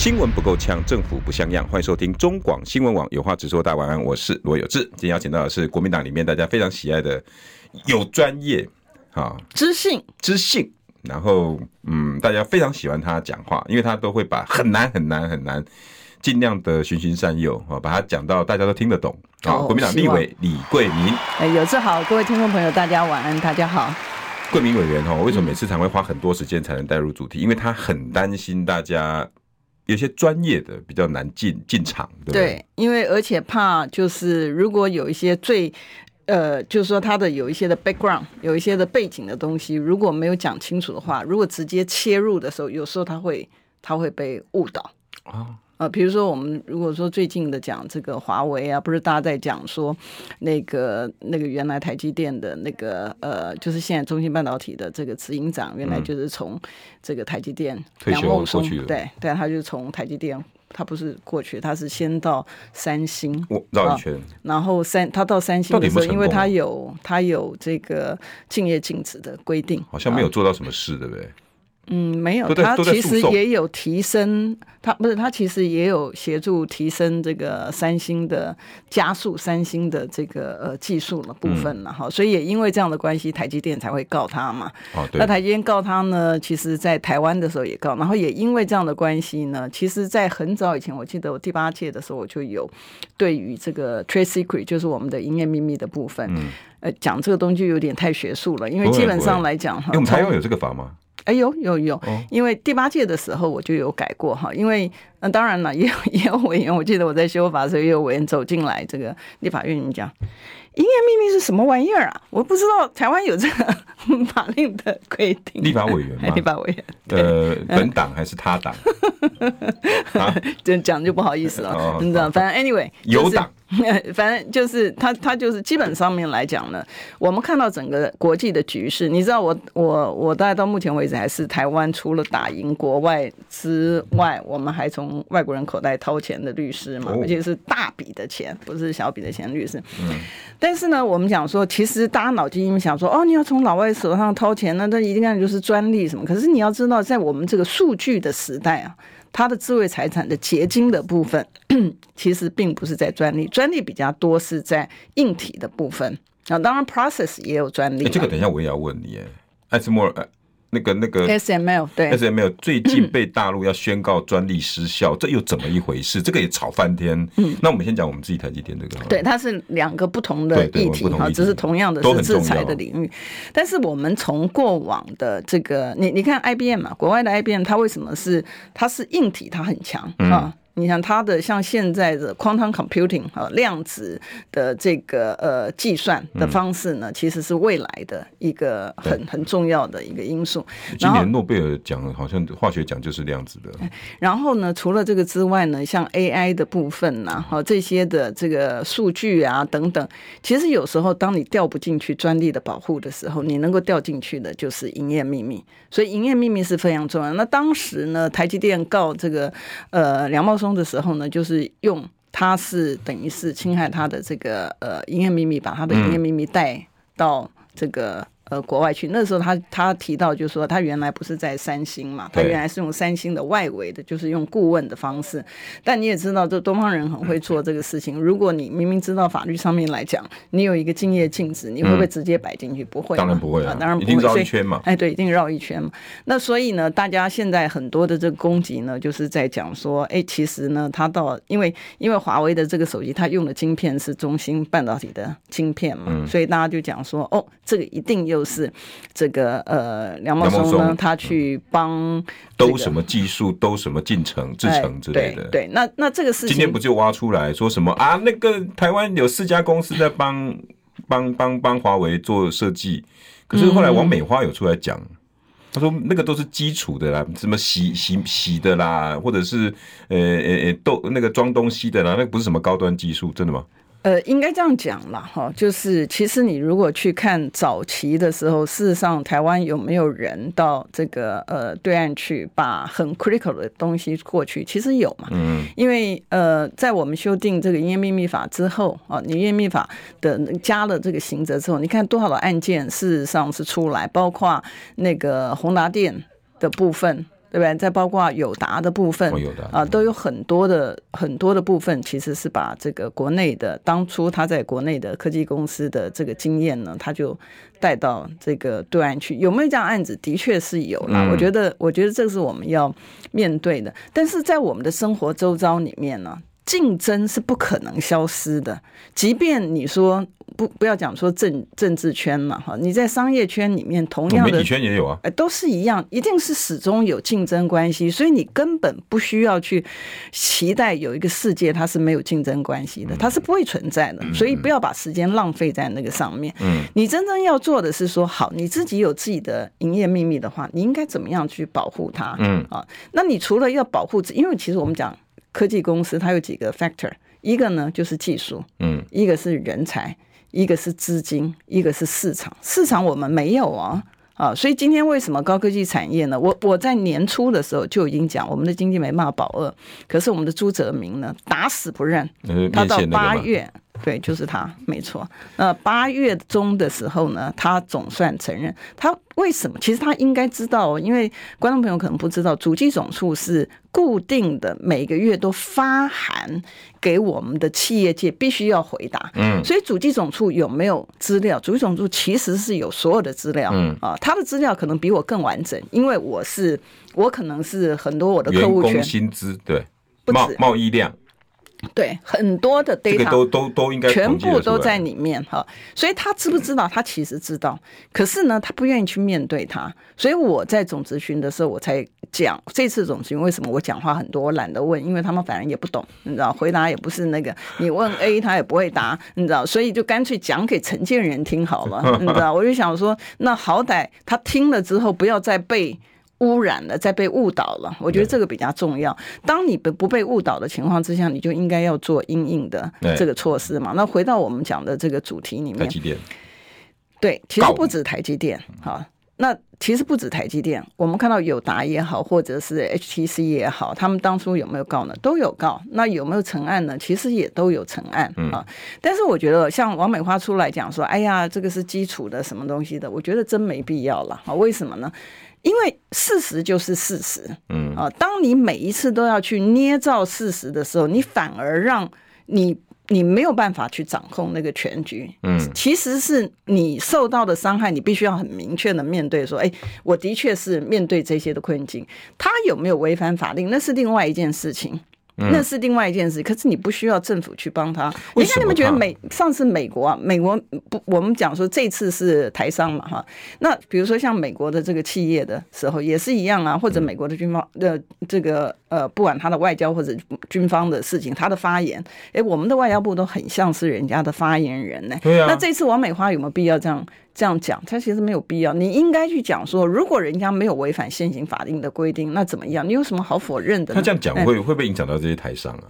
新闻不够呛，政府不像样。欢迎收听中广新闻网有话直说。大家晚安，我是罗有志。今天邀请到的是国民党里面大家非常喜爱的有专业啊知性知性，然后嗯，大家非常喜欢他讲话，因为他都会把很难很难很难尽量的循循善诱啊，把它讲到大家都听得懂啊。国民党立委李桂明，哎，有志好，各位听众朋友，大家晚安，大家好。桂明委员哈，为什么每次常会花很多时间才能带入主题？因为他很担心大家。有些专业的比较难进进场，对不对？对，因为而且怕就是如果有一些最呃，就是说他的有一些的 background，有一些的背景的东西，如果没有讲清楚的话，如果直接切入的时候，有时候他会他会被误导啊。呃，比如说我们如果说最近的讲这个华为啊，不是大家在讲说那个那个原来台积电的那个呃，就是现在中芯半导体的这个执行长，原来就是从这个台积电梁孟松，对对，他就从台积电，他不是过去，他是先到三星，绕一圈，啊，然后三他到三星的时候，因为他有他有这个竞业禁止的规定，好像没有做到什么事，对不对？嗯，没有，他其实也有提升，他不是他其实也有协助提升这个三星的加速三星的这个呃技术的部分了哈，嗯、所以也因为这样的关系，台积电才会告他嘛。哦，对。那台积电告他呢，其实在台湾的时候也告，然后也因为这样的关系呢，其实，在很早以前，我记得我第八届的时候，我就有对于这个 trade secret，就是我们的营业秘密的部分，嗯，呃，讲这个东西就有点太学术了，因为基本上来讲哈，因为我们台湾有这个法吗？哎，有有有，因为第八届的时候我就有改过哈，因为那当然了，也 有也有委员，我记得我在修法的时候，也有委员走进来这个立法院讲，营业秘密是什么玩意儿啊？我不知道台湾有这个法令的规定。立法委员吗？立法委员，呃，本党还是他党？这讲就不好意思了，你知道，反正 anyway，有党。反正就是他，他就是基本上面来讲呢，我们看到整个国际的局势，你知道我，我我我大概到目前为止还是台湾除了打赢国外之外，我们还从外国人口袋掏钱的律师嘛，而且是大笔的钱，不是小笔的钱，律师。嗯。但是呢，我们讲说，其实大家脑筋想说，哦，你要从老外手上掏钱，那那一定就是专利什么？可是你要知道，在我们这个数据的时代啊。它的智慧财产的结晶的部分，其实并不是在专利，专利比较多是在硬体的部分。那当然，process 也有专利。这个等一下我也要问你，哎，艾斯莫尔。那个那个 SML 对 SML 最近 被大陆要宣告专利失效，这又怎么一回事？这个也吵翻天。嗯，那我们先讲我们自己台积电这个。对，它是两个不同的议题哈，只是同样的是制裁的领域。但是我们从过往的这个，你你看 IBM 嘛，国外的 IBM 它为什么是它是硬体它很强啊？你像它的像现在的 quantum computing 啊，量子的这个呃计算的方式呢，其实是未来的一个很很重要的一个因素。今年诺贝尔奖好像化学奖就是量子的。然后呢，除了这个之外呢，像 AI 的部分呐，哈这些的这个数据啊等等，其实有时候当你掉不进去专利的保护的时候，你能够掉进去的就是营业秘密。所以营业秘密是非常重要。那当时呢，台积电告这个呃梁茂松的时候呢，就是用他是等于是侵害他的这个呃营业秘密，把他的营业秘密带到这个。呃，国外去那时候他，他他提到就是说，他原来不是在三星嘛，他原来是用三星的外围的，就是用顾问的方式。但你也知道，这东方人很会做这个事情。如果你明明知道法律上面来讲，你有一个竞业禁止，你会不会直接摆进去？不会，当然不会啊，当然不会。一定绕一圈嘛。哎，对，一定绕一圈嘛。那所以呢，大家现在很多的这个攻击呢，就是在讲说，哎，其实呢，他到因为因为华为的这个手机，它用的晶片是中芯半导体的晶片嘛，所以大家就讲说，哦，这个一定又。就是这个呃，梁茂松呢，他去帮兜什么技术，兜什么进程、制程之类的。对，那那这个事情今天不就挖出来说什么啊？那个台湾有四家公司在帮帮帮帮华为做设计，可是后来王美花有出来讲，他说那个都是基础的啦，什么洗洗洗的啦，或者是呃呃呃，都那个装东西的啦，那个不是什么高端技术，真的吗？呃，应该这样讲啦哈，就是其实你如果去看早期的时候，事实上台湾有没有人到这个呃对岸去把很 critical 的东西过去？其实有嘛，嗯，因为呃，在我们修订这个营业秘密法之后啊，营业秘密法的加了这个刑责之后，你看多少的案件事实上是出来，包括那个宏达电的部分。对不对？再包括友达的部分，啊，都有很多的很多的部分，其实是把这个国内的当初他在国内的科技公司的这个经验呢，他就带到这个对岸去。有没有这样案子？的确是有啦。我觉得，我觉得这是我们要面对的。但是在我们的生活周遭里面呢，竞争是不可能消失的，即便你说。不，不要讲说政政治圈嘛，哈，你在商业圈里面同样的媒体圈也有啊，都是一样，一定是始终有竞争关系，所以你根本不需要去期待有一个世界它是没有竞争关系的，它是不会存在的，所以不要把时间浪费在那个上面。嗯，你真正要做的是说，好，你自己有自己的营业秘密的话，你应该怎么样去保护它？嗯啊，那你除了要保护，因为其实我们讲科技公司，它有几个 factor，一个呢就是技术，嗯，一个是人才。一个是资金，一个是市场。市场我们没有啊，啊，所以今天为什么高科技产业呢？我我在年初的时候就已经讲，我们的经济没办法保二。可是我们的朱泽明呢，打死不认。他到八月，对，就是他，没错。那八月中的时候呢，他总算承认他。为什么？其实他应该知道，因为观众朋友可能不知道，主机总处是固定的，每个月都发函给我们的企业界，必须要回答。嗯，所以主机总处有没有资料？主机总处其实是有所有的资料。嗯啊，他的资料可能比我更完整，因为我是我可能是很多我的客户圈薪资对，贸贸易量。对，很多的 data 都都都应该全部都在里面哈，所以他知不知道？他其实知道，可是呢，他不愿意去面对他。所以我在总咨询的时候，我才讲这次总咨询为什么我讲话很多，我懒得问，因为他们反正也不懂，你知道，回答也不是那个，你问 A 他也不会答，你知道，所以就干脆讲给承建人听好了，你知道，我就想说，那好歹他听了之后，不要再被。污染了，再被误导了，我觉得这个比较重要。当你不不被误导的情况之下，你就应该要做应应的这个措施嘛。那回到我们讲的这个主题里面，台积电，对，其实不止台积电，哈，那其实不止台积电，我们看到友达也好，或者是 HTC 也好，他们当初有没有告呢？都有告。那有没有成案呢？其实也都有成案啊。但是我觉得，像王美花出来讲说，哎呀，这个是基础的什么东西的，我觉得真没必要了啊。为什么呢？因为事实就是事实，嗯。啊，当你每一次都要去捏造事实的时候，你反而让你你没有办法去掌控那个全局，嗯，其实是你受到的伤害，你必须要很明确的面对，说，哎，我的确是面对这些的困境，他有没有违反法令，那是另外一件事情。那是另外一件事，可是你不需要政府去帮他。你看，你们觉得美上次美国啊，美国不，我们讲说这次是台商嘛哈。那比如说像美国的这个企业的时候也是一样啊，或者美国的军方的这个呃，不管他的外交或者军方的事情，他的发言，哎，我们的外交部都很像是人家的发言人呢。对啊。那这次王美花有没有必要这样？这样讲，他其实没有必要。你应该去讲说，如果人家没有违反现行法令的规定，那怎么样？你有什么好否认的？他这样讲会会不会影响到这些台商啊？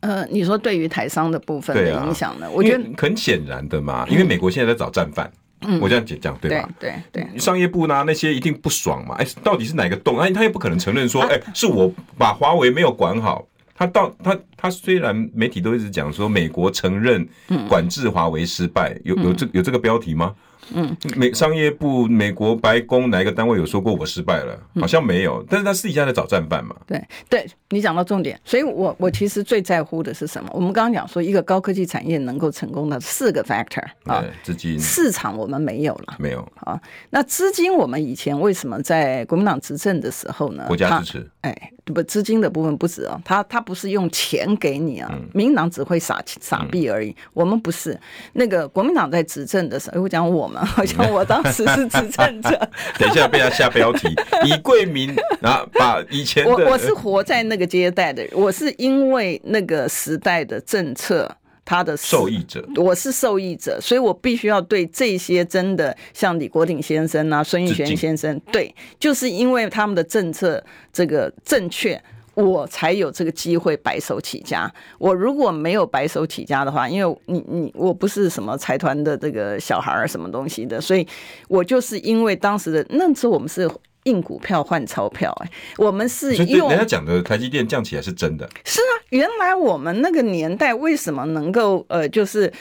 呃，你说对于台商的部分的影响呢？啊、我觉得很显然的嘛，因为美国现在在找战犯。嗯，我这样讲讲对吧？对对，对，商业部呢那些一定不爽嘛。哎，到底是哪个洞？哎，他又不可能承认说，哎，是我把华为没有管好。他到他他虽然媒体都一直讲说美国承认管制华为失败，有有这有这个标题吗？嗯，美商业部、美国白宫哪一个单位有说过我失败了？好像没有，但是他私底下在找战犯嘛。对，对你讲到重点，所以我我其实最在乎的是什么？我们刚刚讲说，一个高科技产业能够成功的四个 factor 啊，资金、市场我们没有了，没有啊。那资金我们以前为什么在国民党执政的时候呢？国家支持，哎，不，资金的部分不止啊，他他不是用钱给你啊，民进党只会傻傻币而已。我们不是那个国民党在执政的时候，我讲我们。好像我当时是执政者，等一下被他下标题，李贵民，然后把以前我我是活在那个阶段的，我是因为那个时代的政策，他的受益者，我是受益者，所以我必须要对这些真的像李国鼎先生啊、孙运璇先生，对，就是因为他们的政策这个正确。我才有这个机会白手起家。我如果没有白手起家的话，因为你你我不是什么财团的这个小孩儿什么东西的，所以我就是因为当时的那时候我们是印股票换钞票，哎，我们是用人家讲的台积电降起来是真的。是啊，原来我们那个年代为什么能够呃，就是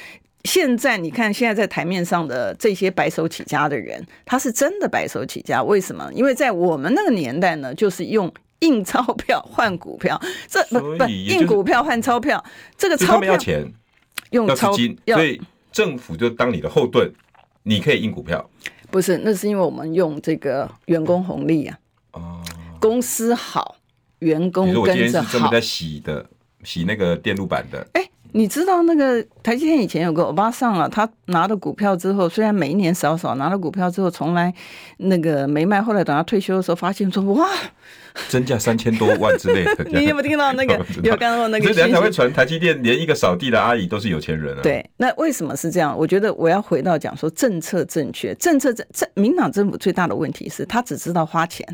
现在你看现在在台面上的这些白手起家的人，他是真的白手起家。为什么？因为在我们那个年代呢，就是用。印钞票换股票，这不不印股票换钞票，这个钞票要钱，用钞金，所以政府就当你的后盾，你可以印股票。不是，那是因为我们用这个员工红利啊。哦，公司好，员工跟着好。我今天是专门在洗的，洗那个电路板的。哎，你知道那个台积电以前有个欧巴桑啊，他拿了股票之后，虽然每一年少少拿了股票之后，从来那个没卖，后来等他退休的时候，发现说哇。增加三千多万之类的，你有没有听到那个？有看到那个？所以人家才会传台积电连一个扫地的阿姨都是有钱人啊。对，那为什么是这样？我觉得我要回到讲说政策正确，政策正政，民党政府最大的问题是他只知道花钱，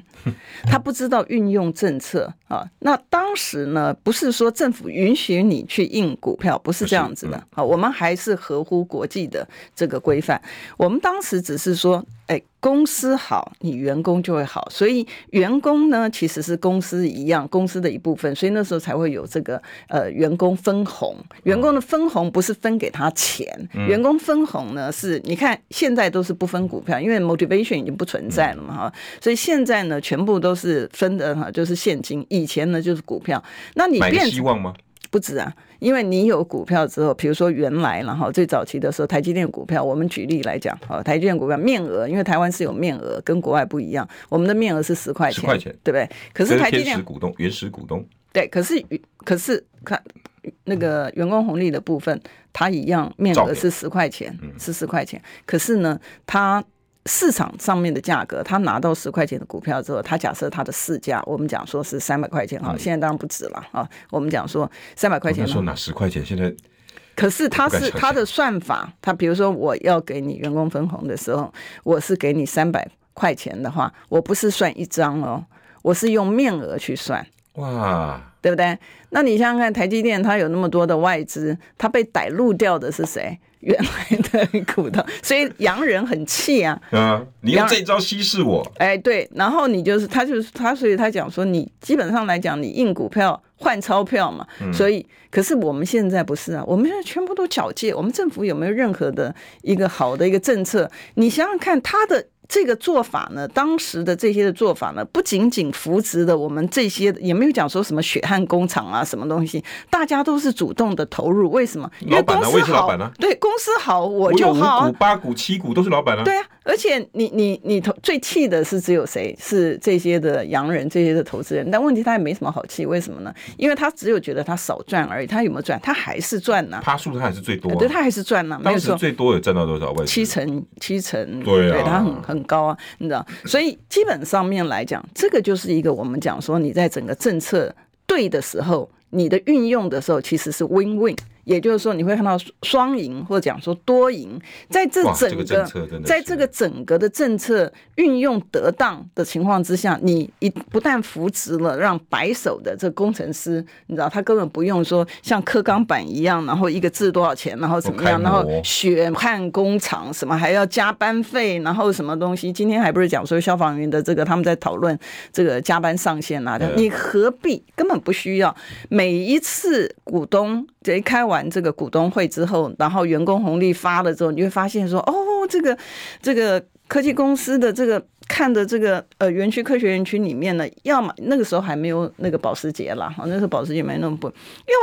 他不知道运用政策啊。那当时呢，不是说政府允许你去印股票，不是这样子的啊。我们还是合乎国际的这个规范。我们当时只是说。哎，公司好，你员工就会好，所以员工呢，其实是公司一样，公司的一部分，所以那时候才会有这个呃员工分红。员工的分红不是分给他钱，嗯、员工分红呢是，你看现在都是不分股票，因为 motivation 已经不存在了嘛哈，所以现在呢全部都是分的哈，就是现金，以前呢就是股票。那你变希望吗？不止啊。因为你有股票之后，比如说原来然后最早期的时候，台积电股票，我们举例来讲，哦，台积电股票面额，因为台湾是有面额，跟国外不一样，我们的面额是十块钱，十块钱，对不对？可是台积电股东原始股东，对，可是可是看那个员工红利的部分，它一样面额是十块钱，是十块钱，可是呢，它。市场上面的价格，他拿到十块钱的股票之后，他假设他的市价，我们讲说是三百块钱哈，现在当然不止了啊。我们讲说三百块钱，说拿十块钱，现在可是他是他的算法，他比如说我要给你员工分红的时候，我是给你三百块钱的话，我不是算一张哦，我是用面额去算哇，对不对？那你想想看，台积电它有那么多的外资，它被逮入掉的是谁？原来的股东，所以洋人很气啊！啊，你用这招稀释我？哎，对，然后你就是他，就是他，所以他讲说，你基本上来讲，你印股票换钞票嘛。嗯、所以，可是我们现在不是啊，我们现在全部都缴借。我们政府有没有任何的一个好的一个政策？你想想看，他的。这个做法呢，当时的这些的做法呢，不仅仅扶植的我们这些，也没有讲说什么血汗工厂啊，什么东西，大家都是主动的投入。为什么？因为公司好，对，公司好，我就好。五股、八股、七股都是老板啊。对啊，而且你你你投最气的是只有谁？是这些的洋人，这些的投资人。但问题他也没什么好气，为什么呢？因为他只有觉得他少赚而已。他有没有赚？他还是赚呢、啊。他数他还是最多、啊，对他还是赚呢、啊。没有说最多有赚到多少？七成，七成。对啊，对他很很。很高啊，你知道，所以基本上面来讲，这个就是一个我们讲说，你在整个政策对的时候，你的运用的时候，其实是 win win。也就是说，你会看到双赢，或者讲说多赢，在这整个在这个整个的政策运用得当的情况之下，你一不但扶植了让白手的这工程师，你知道他根本不用说像刻钢板一样，然后一个字多少钱，然后怎么样，然后血汗工厂什么还要加班费，然后什么东西？今天还不是讲说消防员的这个他们在讨论这个加班上限啊？你何必根本不需要每一次股东这一开完。完这个股东会之后，然后员工红利发了之后，你会发现说，哦，这个这个科技公司的这个看的这个呃园区科学园区里面呢，要么那个时候还没有那个保时捷啦，那时候保时捷没那么不，要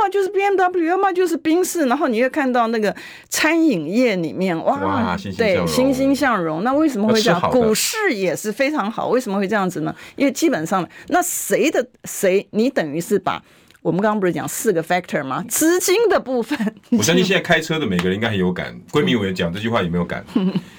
么就是 BMW，要么就是宾士，然后你会看到那个餐饮业里面哇，哇对，欣欣向荣。那为什么会这样？股市也是非常好，为什么会这样子呢？因为基本上，那谁的谁，你等于是把。我们刚刚不是讲四个 factor 吗？资金的部分，我相信现在开车的每个人应该很有感。闺蜜，我也讲这句话有没有感？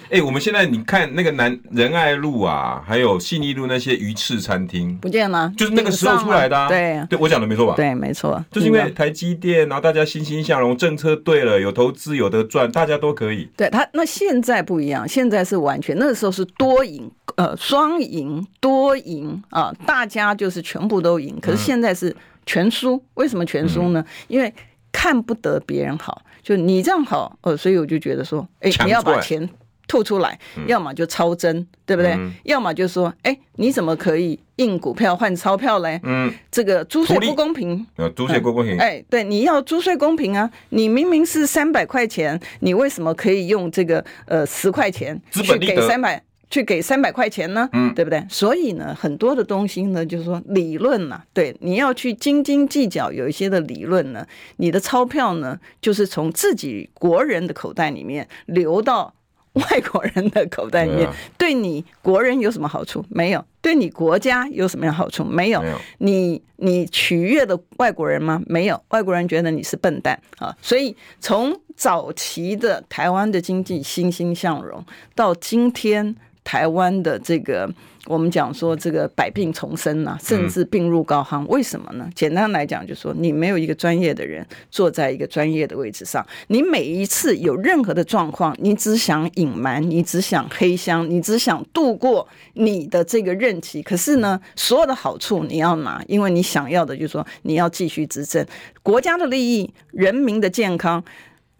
哎、欸，我们现在你看那个南仁爱路啊，还有信义路那些鱼翅餐厅，不见了，就是那个时候出来的、啊。对，对我讲的没错吧？对，没错，就是因为台积电，然后大家欣欣向荣，政策对了，有投资，有得赚，大家都可以。对他，那现在不一样，现在是完全那个时候是多赢。呃双赢多赢啊，大家就是全部都赢。可是现在是全输，为什么全输呢？因为看不得别人好，就你这样好，呃，所以我就觉得说，哎，你要把钱。吐出来，要么就超征，嗯、对不对？嗯、要么就说，哎，你怎么可以印股票换钞票嘞？嗯，这个租税不公平。呃，租税不公平。哎，对，你要租税公平啊！你明明是三百块钱，你为什么可以用这个呃十块钱去给三百去给三百块钱呢？嗯，对不对？所以呢，很多的东西呢，就是说理论呢、啊，对，你要去斤斤计较，有一些的理论呢，你的钞票呢，就是从自己国人的口袋里面流到。外国人的口袋里面，对你国人有什么好处？没有。对你国家有什么样好处？没有。你你取悦的外国人吗？没有。外国人觉得你是笨蛋啊。所以从早期的台湾的经济欣欣向荣，到今天台湾的这个。我们讲说这个百病丛生呐，甚至病入膏肓，为什么呢？简单来讲，就是说你没有一个专业的人坐在一个专业的位置上，你每一次有任何的状况，你只想隐瞒，你只想黑箱，你只想度过你的这个任期。可是呢，所有的好处你要拿，因为你想要的就是说你要继续执政，国家的利益、人民的健康，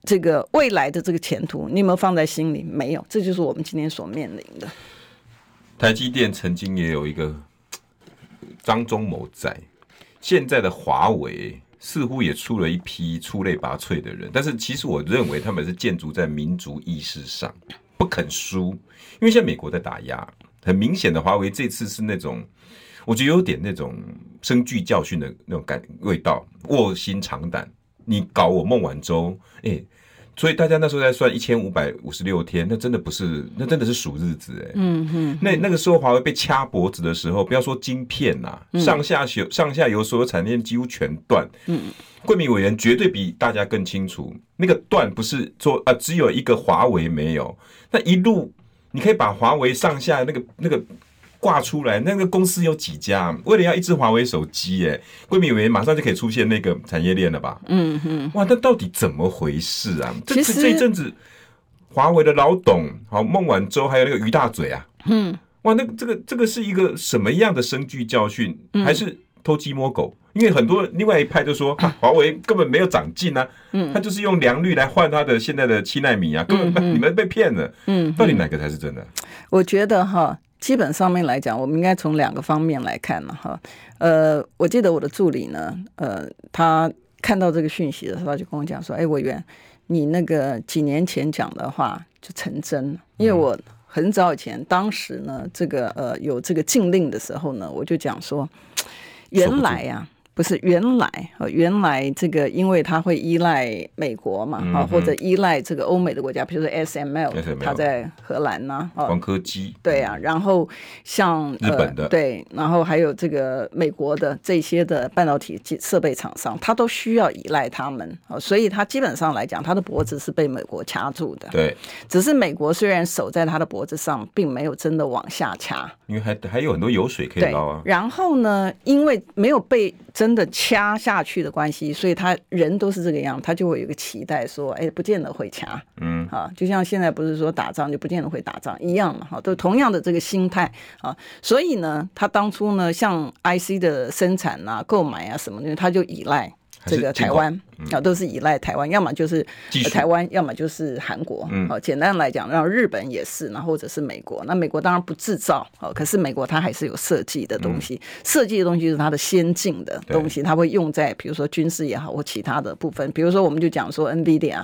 这个未来的这个前途，你有没有放在心里？没有，这就是我们今天所面临的。台积电曾经也有一个张忠谋在，现在的华为似乎也出了一批出类拔萃的人，但是其实我认为他们是建筑在民族意识上，不肯输，因为现在美国在打压，很明显的华为这次是那种，我觉得有点那种深具教训的那种感味道，卧薪尝胆，你搞我孟晚舟，哎、欸。所以大家那时候在算一千五百五十六天，那真的不是，那真的是数日子哎。嗯嗯。那那个时候华为被掐脖子的时候，不要说晶片呐、啊，上下游上下游所有产业链几乎全断。嗯。桂民委员绝对比大家更清楚，那个断不是说啊，只有一个华为没有，那一路你可以把华为上下那个那个。挂出来，那个公司有几家？为了要一支华为手机，哎，桂民委员马上就可以出现那个产业链了吧？嗯哼，哇，那到底怎么回事啊？这这这一阵子，华为的老董，好孟晚舟，还有那个于大嘴啊，嗯，哇，那这个这个是一个什么样的生具教训？还是偷鸡摸狗？因为很多另外一派就说，华为根本没有长进啊，嗯，他就是用良率来换他的现在的七纳米啊，根本你们被骗了，嗯，到底哪个才是真的？我觉得哈。基本上面来讲，我们应该从两个方面来看了哈。呃，我记得我的助理呢，呃，他看到这个讯息的时候，他就跟我讲说：“哎，委员，你那个几年前讲的话就成真了，因为我很早以前，当时呢，这个呃有这个禁令的时候呢，我就讲说，原来呀。”不是原来啊，原来这个，因为它会依赖美国嘛，啊，或者依赖这个欧美的国家，比如说 SML，它在荷兰呐，啊，光刻机，对啊，然后像日本的，对，然后还有这个美国的这些的半导体设备厂商，它都需要依赖他们啊，所以它基本上来讲，它的脖子是被美国掐住的，对，只是美国虽然守在它的脖子上，并没有真的往下掐，因为还还有很多油水可以捞啊，然后呢，因为没有被真的掐下去的关系，所以他人都是这个样，他就会有一个期待，说，哎，不见得会掐，嗯，啊，就像现在不是说打仗就不见得会打仗一样嘛，哈，都同样的这个心态啊，所以呢，他当初呢，像 IC 的生产啊、购买啊什么的，他就依赖。这个台湾啊，都是依赖台湾，要么就是台湾，要么就是韩国。好，简单来讲，然后日本也是，然后或者是美国。那美国当然不制造，哦，可是美国它还是有设计的东西，设计的东西是它的先进的东西，它会用在比如说军事也好或其他的部分。比如说，我们就讲说 NVIDIA，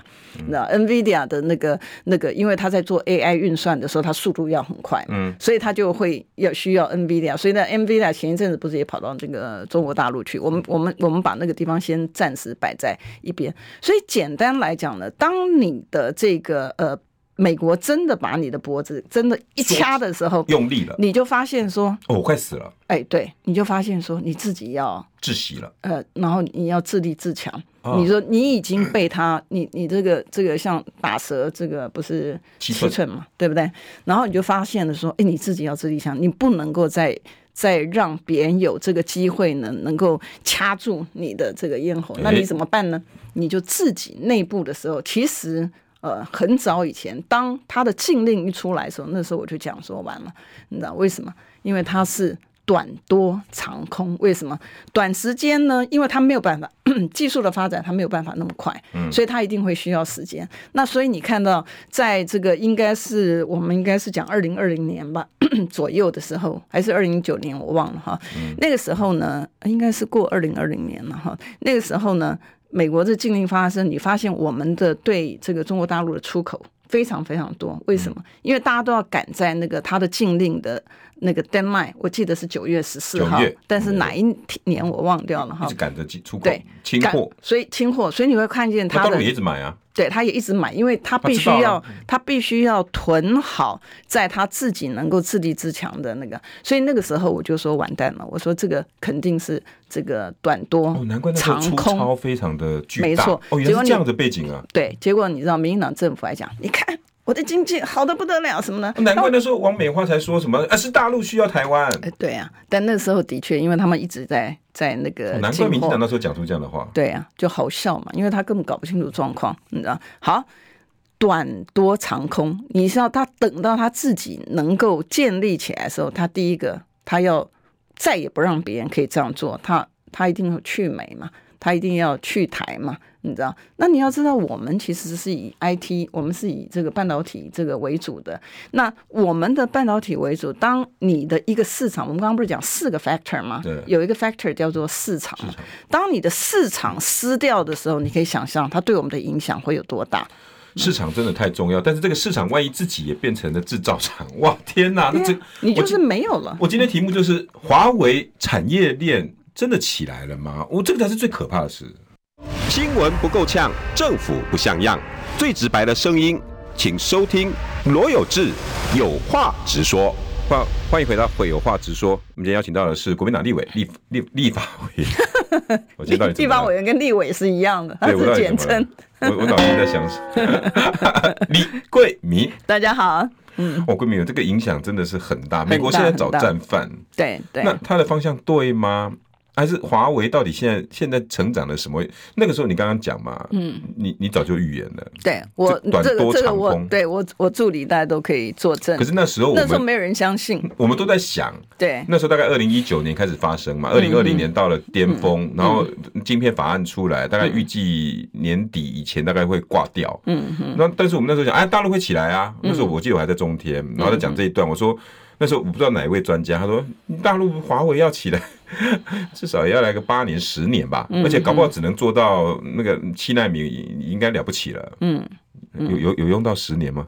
那 NVIDIA 的那个那个，因为它在做 AI 运算的时候，它速度要很快，嗯，所以它就会要需要 NVIDIA。所以呢，NVIDIA 前一阵子不是也跑到这个中国大陆去？我们我们我们把那个地方先。暂时摆在一边，所以简单来讲呢，当你的这个呃，美国真的把你的脖子真的一掐的时候，用力了，你就发现说，哦，我快死了，哎，对，你就发现说你自己要窒息了，呃，然后你要自立自强。哦、你说你已经被他，你你这个这个像打蛇，这个不是七寸嘛，对不对？然后你就发现了说，哎，你自己要自立自强，你不能够再。再让别人有这个机会呢，能够掐住你的这个咽喉，那你怎么办呢？你就自己内部的时候，其实呃，很早以前，当他的禁令一出来的时候，那时候我就讲说完了，你知道为什么？因为他是。短多长空，为什么？短时间呢？因为它没有办法，技术的发展它没有办法那么快，嗯，所以它一定会需要时间。那所以你看到，在这个应该是我们应该是讲二零二零年吧 左右的时候，还是二零一九年，我忘了哈。那个时候呢，应该是过二零二零年了哈。那个时候呢，美国的禁令发生，你发现我们的对这个中国大陆的出口非常非常多。为什么？因为大家都要赶在那个它的禁令的。那个 deadline 我记得是九月十四号，但是哪一年我忘掉了哈。一直赶着出口，对，清货，所以清货，所以你会看见他的，他也一直买啊。对，他也一直买，因为他必须要，他，他必须要囤好，在他自己能够自立自强的那个。所以那个时候我就说完蛋了，我说这个肯定是这个短多哦，难怪那时候出超非常的巨大，没错。哦，原来是这样的背景啊。对，结果你知道，民进党政府来讲，你看。我的经济好的不得了，什么呢？难怪那时候王美花才说什么，啊，是大陆需要台湾。哎，对啊，但那时候的确，因为他们一直在在那个，难怪民进党那时候讲出这样的话。对啊，就好笑嘛，因为他根本搞不清楚状况，你知道？好，短多长空，你知道他等到他自己能够建立起来的时候，他第一个他要再也不让别人可以这样做，他他一定要去美嘛，他一定要去台嘛。你知道？那你要知道，我们其实是以 IT，我们是以这个半导体这个为主的。那我们的半导体为主，当你的一个市场，我们刚刚不是讲四个 factor 吗？对，有一个 factor 叫做市场。市场。当你的市场失掉的时候，你可以想象它对我们的影响会有多大。市场真的太重要，但是这个市场万一自己也变成了制造厂，哇，天哪！那这你就是没有了。我今天题目就是华为产业链真的起来了吗？我这个才是最可怕的事。新闻不够呛，政府不像样，最直白的声音，请收听罗有志有话直说。欢欢迎回到会有话直说。我们今天邀请到的是国民党立委立立立法委员。我知道你立法委员跟立委是一样的，他是简称。我我脑筋在想什么？李桂明，大家好。嗯，我贵敏，这个影响真的是很大。美国现在找战犯，对对，那他的方向对吗？还是华为到底现在现在成长了什么？那个时候你刚刚讲嘛，嗯，你你早就预言了。对我短多长空，对我我助理大家都可以作证。可是那时候那时候没有人相信，我们都在想，对，那时候大概二零一九年开始发生嘛，二零二零年到了巅峰，然后晶片法案出来，大概预计年底以前大概会挂掉。嗯嗯。那但是我们那时候讲，哎，大陆会起来啊。那时候我记得我还在中天，然后在讲这一段，我说。那时候我不知道哪一位专家，他说大陆华为要起来，至少也要来个八年十年吧，而且搞不好只能做到那个七纳米，应该了不起了。嗯，有有有用到十年吗？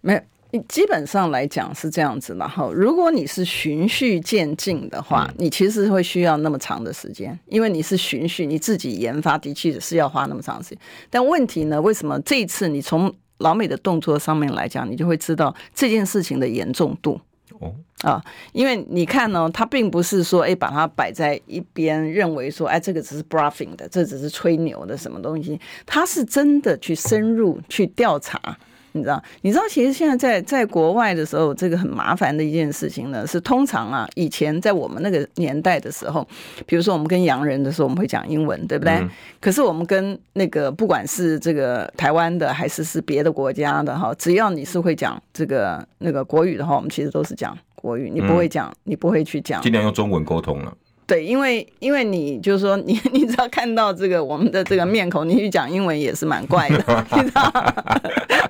没有，基本上来讲是这样子。然后，如果你是循序渐进的话，你其实会需要那么长的时间，因为你是循序，你自己研发的确是要花那么长时间。但问题呢，为什么这一次你从老美的动作上面来讲，你就会知道这件事情的严重度。哦啊，因为你看呢，他并不是说哎，把它摆在一边，认为说哎，这个只是 bluffing 的，这只是吹牛的什么东西，他是真的去深入去调查。你知道？你知道，其实现在在在国外的时候，这个很麻烦的一件事情呢，是通常啊，以前在我们那个年代的时候，比如说我们跟洋人的时候，我们会讲英文，对不对？嗯、可是我们跟那个不管是这个台湾的，还是是别的国家的哈，只要你是会讲这个那个国语的话，我们其实都是讲国语。你不会讲，嗯、你不会去讲，尽量用中文沟通了。对，因为因为你就是说，你 你只要看到这个我们的这个面孔，你去讲英文也是蛮怪的，你知道吗？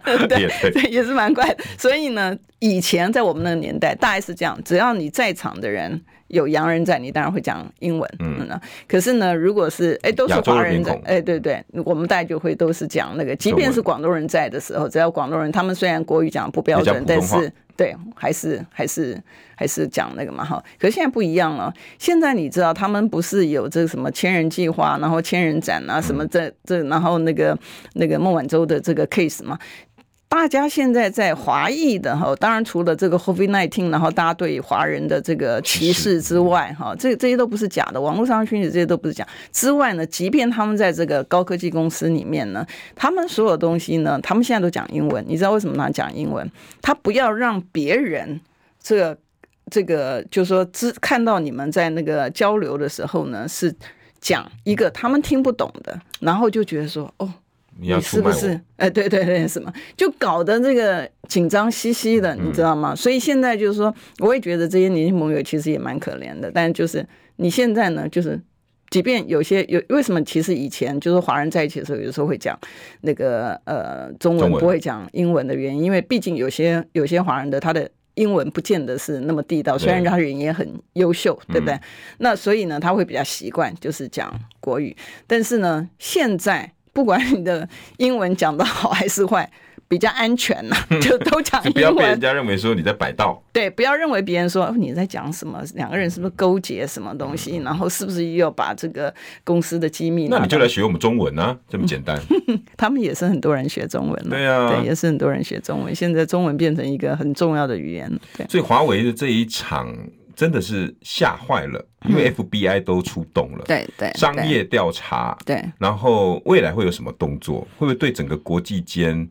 对对，也是蛮怪的。所以呢，以前在我们那个年代，大概是这样，只要你在场的人有洋人在，你当然会讲英文。嗯，可是呢，如果是哎都是华人在，哎对对，我们大家就会都是讲那个，即便是广东人在的时候，只要广东人，他们虽然国语讲不标准，但是。对，还是还是还是讲那个嘛哈，可是现在不一样了。现在你知道，他们不是有这个什么千人计划，然后千人展啊，什么这这，然后那个那个孟晚舟的这个 case 嘛。大家现在在华裔的哈，当然除了这个 COVID-19，然后大家对华人的这个歧视之外哈，这这些都不是假的，网络上的讯息这些都不是假。之外呢，即便他们在这个高科技公司里面呢，他们所有东西呢，他们现在都讲英文。你知道为什么他讲英文？他不要让别人这个这个，就是说只看到你们在那个交流的时候呢，是讲一个他们听不懂的，然后就觉得说哦。你要是不是？哎、呃，对对对，什么就搞得这个紧张兮兮的，你知道吗？嗯、所以现在就是说，我也觉得这些年轻朋友其实也蛮可怜的。但就是你现在呢，就是即便有些有为什么，其实以前就是华人在一起的时候，有时候会讲那个呃中文不会讲英文的原因，因为毕竟有些有些华人的他的英文不见得是那么地道，虽然他人也很优秀，对不对？嗯、那所以呢，他会比较习惯就是讲国语，但是呢，现在。不管你的英文讲的好还是坏，比较安全呐、啊，就都讲英文。不要被人家认为说你在摆道。对，不要认为别人说你在讲什么，两个人是不是勾结什么东西，然后是不是又要把这个公司的机密？那你就来学我们中文啊，这么简单。他们也是很多人学中文。对啊，对，也是很多人学中文。现在中文变成一个很重要的语言。对，所以华为的这一场。真的是吓坏了，因为 FBI 都出动了，对对，商业调查，对，然后未来会有什么动作？会不会对整个国际间、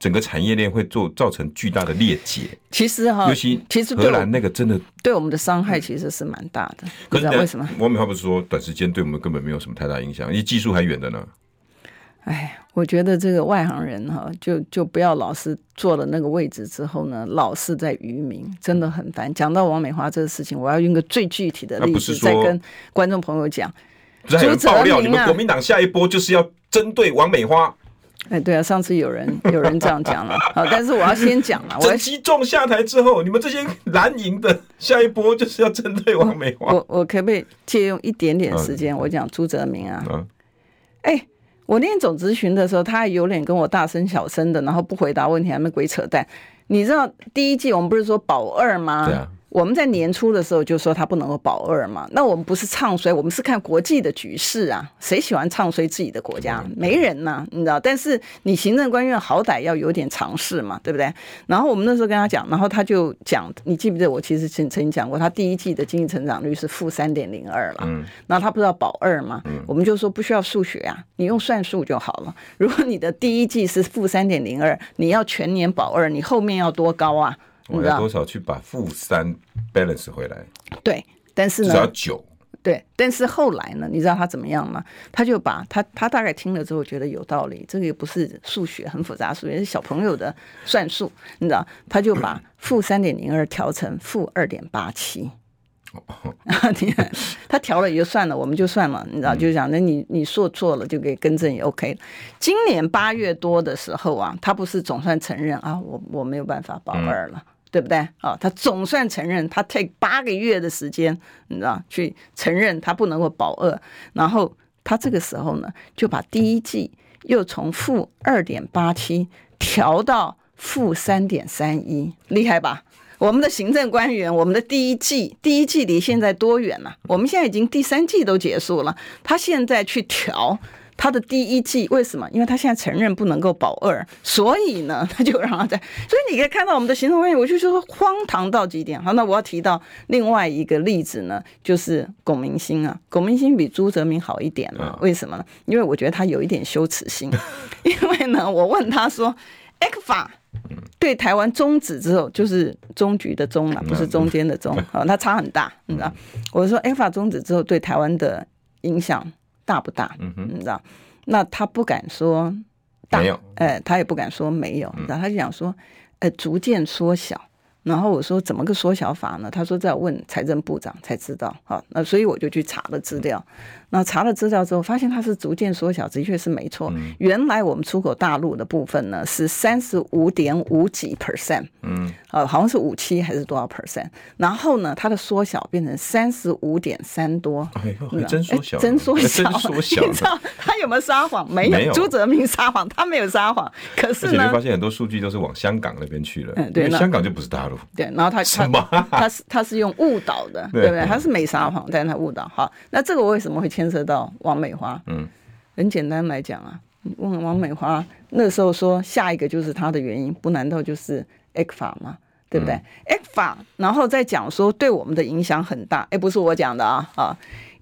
整个产业链会做造成巨大的裂解？其实哈，尤其其实荷兰那个真的对我们的伤害其实是蛮大的。可是为什么？王美花不是说短时间对我们根本没有什么太大影响，因为技术还远的呢？哎，我觉得这个外行人哈，就就不要老是坐了那个位置之后呢，老是在愚民，真的很烦。讲到王美花这个事情，我要用个最具体的例子再跟观众朋友讲。就是爆料，你们国民党下一波就是要针对王美花？哎，对啊，上次有人 有人这样讲了，好，但是我要先讲了。陈吉仲下台之后，你们这些蓝营的下一波就是要针对王美花。我我可不可以借用一点点时间？我讲朱泽明啊，嗯哎。我那天总咨询的时候，他还有脸跟我大声小声的，然后不回答问题，还没鬼扯淡。你知道第一季我们不是说保二吗？我们在年初的时候就说他不能够保二嘛，那我们不是唱衰，我们是看国际的局势啊。谁喜欢唱衰自己的国家？没人呐、啊，你知道。但是你行政官员好歹要有点常识嘛，对不对？然后我们那时候跟他讲，然后他就讲，你记不记得我其实曾曾经讲过，他第一季的经济成长率是负三点零二了。嗯。然后他不是要保二嘛？嗯。我们就说不需要数学啊，你用算术就好了。如果你的第一季是负三点零二，你要全年保二，你后面要多高啊？我要多少去把负三 balance 回来？对，但是呢，只要九。对，但是后来呢？你知道他怎么样吗？他就把他他大概听了之后觉得有道理，这个也不是数学很复杂数学，是小朋友的算术，你知道？他就把负三点零二调成负二点八七。你看他调了也就算了，我们就算了，你知道？就讲那你你说错了就给更正也 OK。今年八月多的时候啊，他不是总算承认啊，我我没有办法保二了。嗯对不对啊？他总算承认，他 take 八个月的时间，你知道，去承认他不能够保二。然后他这个时候呢，就把第一季又从负二点八七调到负三点三一，厉害吧？我们的行政官员，我们的第一季，第一季离现在多远了？我们现在已经第三季都结束了，他现在去调。他的第一季为什么？因为他现在承认不能够保二，所以呢，他就让他在。所以你可以看到我们的行政官员，我就说荒唐到极点。好，那我要提到另外一个例子呢，就是龚明鑫啊。龚明鑫比朱泽明好一点了，为什么呢？因为我觉得他有一点羞耻心。因为呢，我问他说，ECFA 对台湾终止之后，就是终局的终嘛，不是中间的中，好，他差很大，你知道？我说 ECFA 终止之后对台湾的影响。大不大？嗯嗯，你知道？那他不敢说大，没有，哎，他也不敢说没有，然后他就想说，呃，逐渐缩小。然后我说怎么个缩小法呢？他说在问财政部长才知道。好，那所以我就去查了资料。那查了资料之后，发现它是逐渐缩小，的确是没错。原来我们出口大陆的部分呢是三十五点五几 percent，嗯，呃，好像是五七还是多少 percent？然后呢，它的缩小变成三十五点三多，哎呦，真缩小，真缩小，真缩小。你知道他有没有撒谎？没有，朱泽明撒谎，他没有撒谎。可是呢，你发现很多数据都是往香港那边去了，嗯，对，香港就不是大陆。对，然后他 他他是他是用误导的，对不对？他是没撒谎，但是他误导。好，那这个我为什么会？牵涉到王美花，嗯，很简单来讲啊，问王美花那时候说下一个就是他的原因，不难道就是 ECFA 吗？对不对？ECFA，然后再讲说对我们的影响很大，哎，不是我讲的啊啊，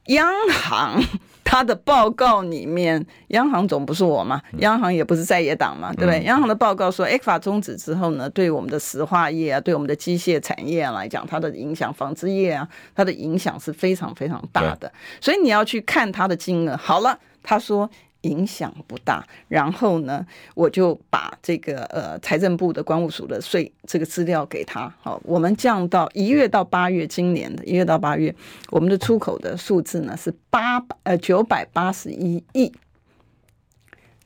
央行。他的报告里面，央行总不是我嘛，央行也不是在野党嘛，对不对？央行的报告说，ECFA 终止之后呢，对我们的石化业啊，对我们的机械产业啊来讲，它的影响，纺织业啊，它的影响是非常非常大的。所以你要去看它的金额。好了，他说影响不大。然后呢，我就把这个呃财政部的关务署的税这个资料给他。好，我们降到一月到八月，今年的一月到八月，我们的出口的数字呢是八呃九百八十一亿。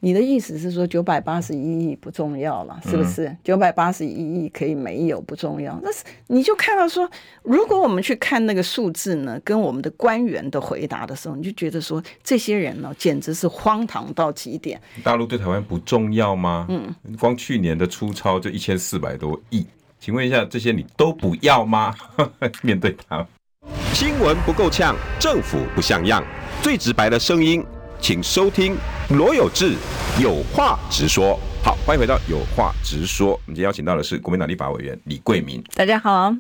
你的意思是说九百八十一亿不重要了，是不是？九百八十一亿可以没有不重要，但是你就看到说，如果我们去看那个数字呢，跟我们的官员的回答的时候，你就觉得说，这些人呢，简直是荒唐到极点。大陆对台湾不重要吗？嗯，光去年的出超就一千四百多亿，请问一下，这些你都不要吗？面对他，新闻不够呛，政府不像样，最直白的声音。请收听罗有志有话直说。好，欢迎回到有话直说。我们今天邀请到的是国民党立法委员李桂明。大家好。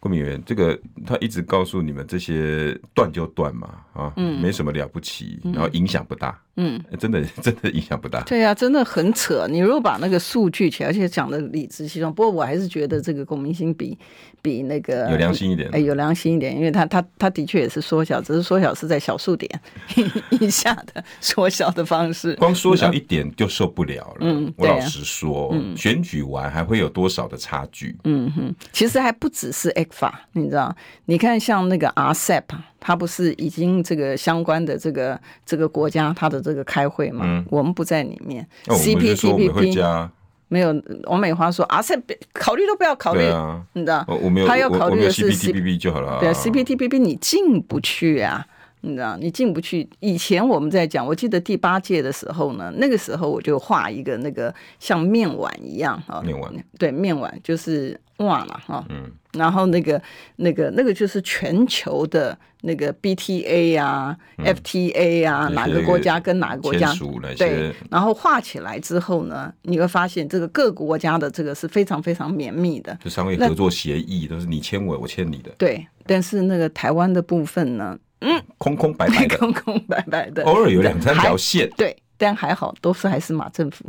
郭明远，这个他一直告诉你们，这些断就断嘛，啊，嗯，没什么了不起，然后影响不大，嗯，真的 真的影响不大。对呀、啊，真的很扯。你如果把那个数据起来，而且讲的理直气壮，不过我还是觉得这个龚明鑫比比那个有良心一点，哎，有良心一点，因为他他他的确也是缩小，只是缩小是在小数点 以下的缩小的方式。光缩小一点就受不了了。嗯，我老实说，嗯、选举完还会有多少的差距？嗯哼，其实还不只是 X 法，你知道？你看，像那个 RCEP，它不是已经这个相关的这个这个国家它的这个开会嘛？嗯、我们不在里面。CPTPP 没有，王美花说 RCEP 考虑都不要考虑，啊、你知道？我没有，他要考虑的是 CPTPP 就好了。对，CPTPP 你进不去啊，你知道？你进不去。以前我们在讲，我记得第八届的时候呢，那个时候我就画一个那个像面碗一样啊，面碗，对，面碗就是。忘了哈，嗯，然后那个、那个、那个就是全球的那个 BTA 啊、嗯、FTA 啊，哪个国家跟哪个国家对，然后画起来之后呢，你会发现这个各国家的这个是非常非常绵密的，就商业合作协议都是你签我，我签你的。对，但是那个台湾的部分呢，嗯，空空白白的，空空白白的，偶尔有两三条线，对，但还好都是还是马政府。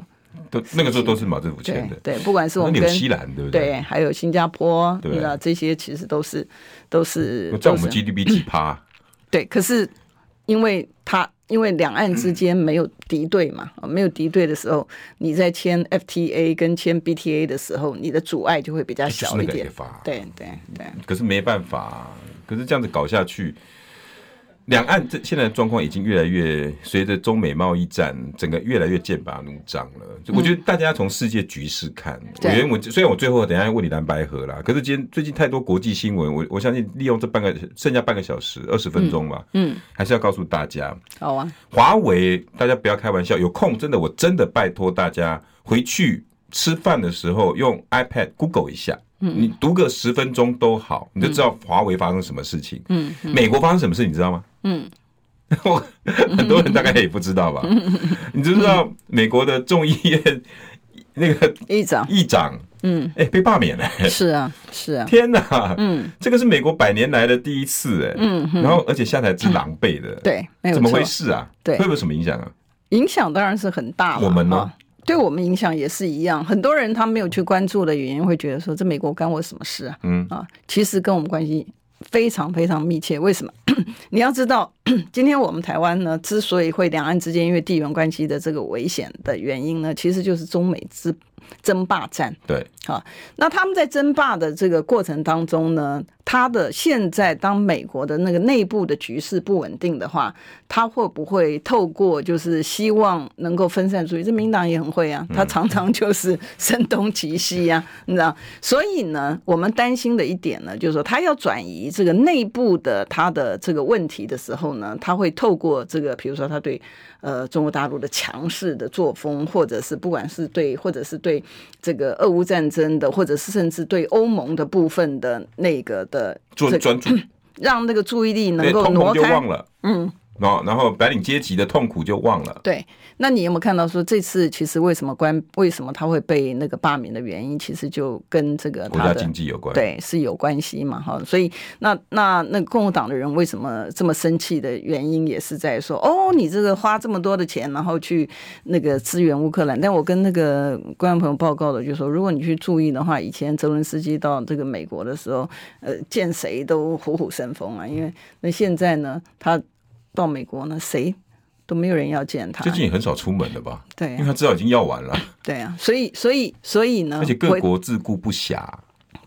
都那个时候都是马政府签的，对，不管是我们跟纽西兰，对不对？对，还有新加坡，对吧？这些其实都是都是在我们 GDP 几趴。对，可是因为它因为两岸之间没有敌对嘛，没有敌对的时候，你在签 FTA 跟签 BTA 的时候，你的阻碍就会比较小一点。对对对。可是没办法，可是这样子搞下去。两岸这现在的状况已经越来越随着中美贸易战，整个越来越剑拔弩张了。我觉得大家从世界局势看，我觉得我虽然我最后等一下问你蓝白河啦，可是今天最近太多国际新闻，我我相信利用这半个剩下半个小时二十分钟吧，嗯，还是要告诉大家，好啊，华为大家不要开玩笑，有空真的我真的拜托大家回去吃饭的时候用 iPad Google 一下。嗯，你读个十分钟都好，你就知道华为发生什么事情。嗯，美国发生什么事，你知道吗？嗯，我 很多人大概也不知道吧。你知不知道美国的众议院那个议长议长，嗯，哎，被罢免了。是啊，是啊。天哪，嗯，这个是美国百年来的第一次，哎，嗯，然后而且下台之狼狈的，对，没有怎么回事啊？对，会不会有什么影响啊？影响当然是很大了。我们呢？对我们影响也是一样，很多人他没有去关注的原因，会觉得说，这美国干我什么事啊？嗯啊，其实跟我们关系非常非常密切。为什么？你要知道，今天我们台湾呢，之所以会两岸之间因为地缘关系的这个危险的原因呢，其实就是中美之争霸战。对，好，那他们在争霸的这个过程当中呢，他的现在当美国的那个内部的局势不稳定的话，他会不会透过就是希望能够分散注意？这民党也很会啊，他常常就是声东击西呀，你知道？所以呢，我们担心的一点呢，就是说他要转移这个内部的他的这个问题的时候呢，他会透过这个，比如说他对呃中国大陆的强势的作风，或者是不管是对，或者是对这个俄乌战争的，或者是甚至对欧盟的部分的那个的。做专注，让那个注意力能够挪开。嗯。然后，然后白领阶级的痛苦就忘了。对，那你有没有看到说这次其实为什么关为什么他会被那个罢免的原因，其实就跟这个国家经济有关。对，是有关系嘛？哈，所以那那那共和党的人为什么这么生气的原因，也是在说哦，你这个花这么多的钱，然后去那个支援乌克兰。但我跟那个观众朋友报告的就是说，如果你去注意的话，以前泽伦斯基到这个美国的时候，呃，见谁都虎虎生风啊，因为那现在呢，他。到美国呢，谁都没有人要见他。最近也很少出门了吧？对、啊，因为他知道已经要完了。对啊，所以所以所以呢，而且各国自顾不暇。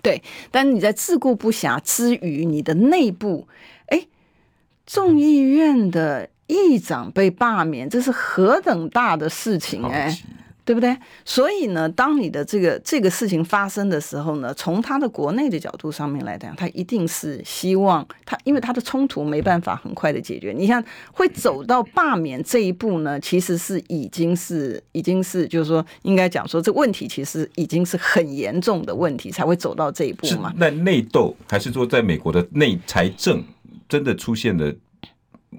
对，但你在自顾不暇之余，你的内部，哎，众议院的议长被罢免，这是何等大的事情哎！对不对？所以呢，当你的这个这个事情发生的时候呢，从他的国内的角度上面来讲，他一定是希望他，因为他的冲突没办法很快的解决。你像会走到罢免这一步呢，其实是已经是已经是就是说，应该讲说这问题其实已经是很严重的问题，才会走到这一步嘛。那内斗还是说，在美国的内财政真的出现了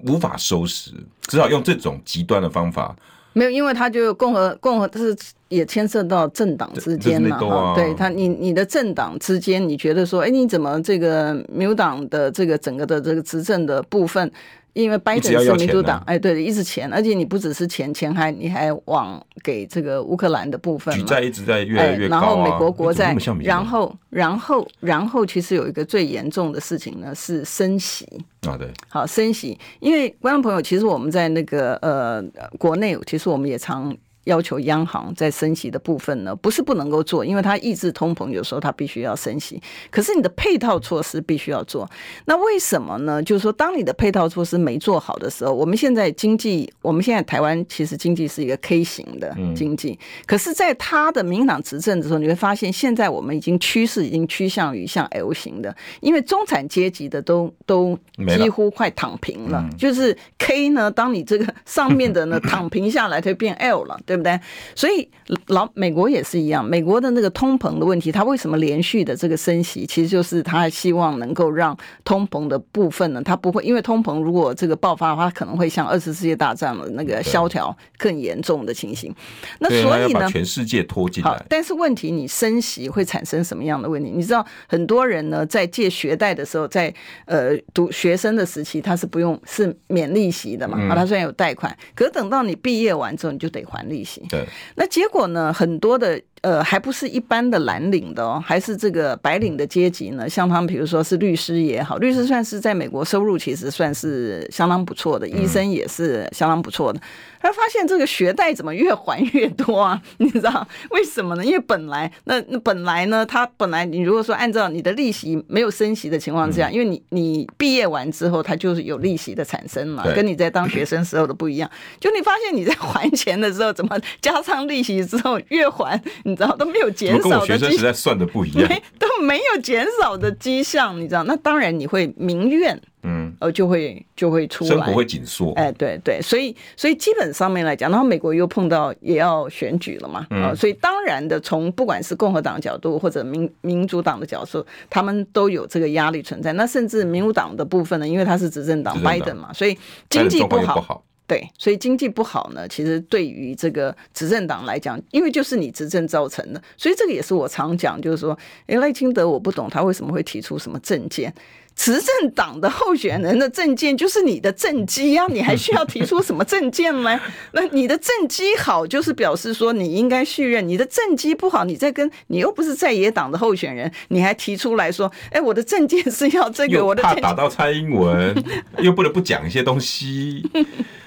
无法收拾，只好用这种极端的方法。没有，因为他就共和共和，是也牵涉到政党之间嘛，哈，对他，你你的政党之间，你觉得说，哎，你怎么这个民主党的这个整个的这个执政的部分？因为拜登是民主党，哎，对，一直钱，而且你不只是钱，钱还你还往给这个乌克兰的部分嘛，举债一直在越来越高，啊，然后美国国债，然后然后然后其实有一个最严重的事情呢是升息啊，对，好升息，因为观众朋友，其实我们在那个呃国内，其实我们也常。要求央行在升息的部分呢，不是不能够做，因为它抑制通膨，有时候它必须要升息。可是你的配套措施必须要做。那为什么呢？就是说，当你的配套措施没做好的时候，我们现在经济，我们现在台湾其实经济是一个 K 型的经济。可是，在他的民党执政的时候，你会发现，现在我们已经趋势已经趋向于像 L 型的，因为中产阶级的都都几乎快躺平了。就是 K 呢，当你这个上面的呢躺平下来，它就变 L 了。对不对？所以老美国也是一样，美国的那个通膨的问题，它为什么连续的这个升息？其实就是它希望能够让通膨的部分呢，它不会因为通膨如果这个爆发的话，可能会像二次世界大战的那个萧条更严重的情形。那所以呢，全世界拖进来。但是问题，你升息会产生什么样的问题？你知道，很多人呢在借学贷的时候，在呃读学生的时期，他是不用是免利息的嘛？啊，他虽然有贷款，可是等到你毕业完之后，你就得还利息。对，那结果呢？很多的呃，还不是一般的蓝领的哦，还是这个白领的阶级呢。像他们，比如说是律师也好，律师算是在美国收入其实算是相当不错的，医生也是相当不错的。他发现这个学贷怎么越还越多啊？你知道为什么呢？因为本来那那本来呢，他本来你如果说按照你的利息没有升息的情况之下，因为你你毕业完之后，它就是有利息的产生嘛，跟你在当学生时候的不一样。就你发现你在还钱的时候，怎么加上利息之后越还，你知道都没有减少的。跟我学生时代算的不一样，都没有减少的迹象，你知道？那当然你会民怨。嗯，呃，就会就会出来，生活会紧缩。哎，对对，所以所以基本上面来讲，然后美国又碰到也要选举了嘛，啊，所以当然的，从不管是共和党角度或者民民主党的角度，他们都有这个压力存在。那甚至民主党的部分呢，因为他是执政党拜登嘛，所以经济不好，对，所以经济不好呢，其实对于这个执政党来讲，因为就是你执政造成的，所以这个也是我常讲，就是说，哎，赖清德我不懂他为什么会提出什么政见。执政党的候选人的政见就是你的政绩啊，你还需要提出什么政见吗？那你的政绩好，就是表示说你应该续任；你的政绩不好，你在跟你又不是在野党的候选人，你还提出来说，哎，我的政见是要这个，我的怕打到蔡英文，又不能不讲一些东西，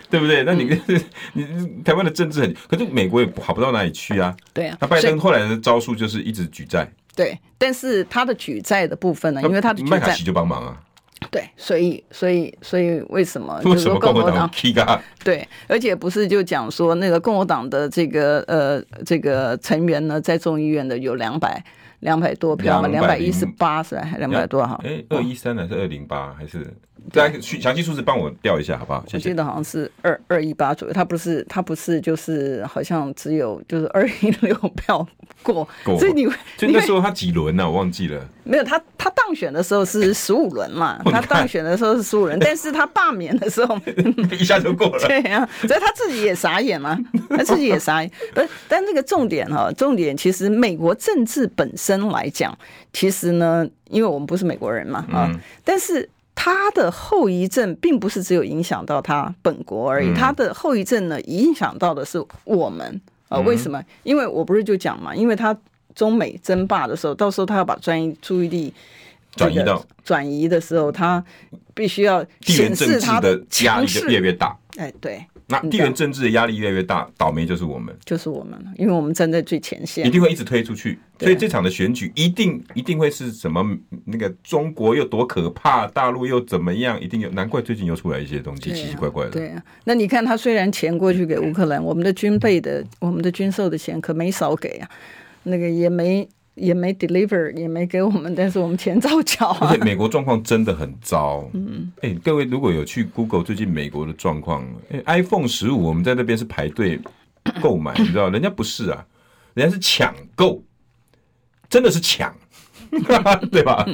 对不对？那你 你台湾的政治很，可是美国也好不到哪里去啊。对啊，那拜登后来的招数就是一直举债。对，但是他的举债的部分呢？因为他的麦卡锡就帮忙啊。对，所以所以所以为什么？就是说共和党对，而且不是就讲说那个共和党的这个呃这个成员呢，在众议院的有两百两百多票嘛，两百一十八是吧？还两百多哈？哎，二一三还是二零八还是？大家去详细数字帮我调一下好不好？谢谢。我记得好像是二二一八左右，他不是他不是就是好像只有就是二一六票过，过所以你就那时候他几轮呢、啊？我忘记了。没有他他当选的时候是十五轮嘛，他当选的时候是十五轮，但是他罢免的时候 一下就过了。对啊，所以他自己也傻眼嘛，他自己也傻眼。不是，但这个重点哈，重点其实美国政治本身来讲，其实呢，因为我们不是美国人嘛啊，嗯、但是。他的后遗症并不是只有影响到他本国而已，他的后遗症呢，影响到的是我们啊？为什么？因为我不是就讲嘛，因为他中美争霸的时候，到时候他要把专一注意力转移到转移的时候，他必须要显示他的压力就越来越大。哎，对。那地缘政治的压力越来越大，倒霉就是我们，就是我们了，因为我们站在最前线，一定会一直推出去。所以这场的选举一定一定会是什么？那个中国又多可怕，大陆又怎么样？一定有，难怪最近又出来一些东西，奇奇怪怪的。对啊，那你看他虽然钱过去给乌克兰，我们的军备的、我们的军售的钱可没少给啊，那个也没。也没 deliver，也没给我们，但是我们钱照缴啊。而且美国状况真的很糟。嗯，哎、欸，各位如果有去 Google 最近美国的状况，，iPhone 十五我们在那边是排队购买，你知道，人家不是啊，人家是抢购，真的是抢，对吧？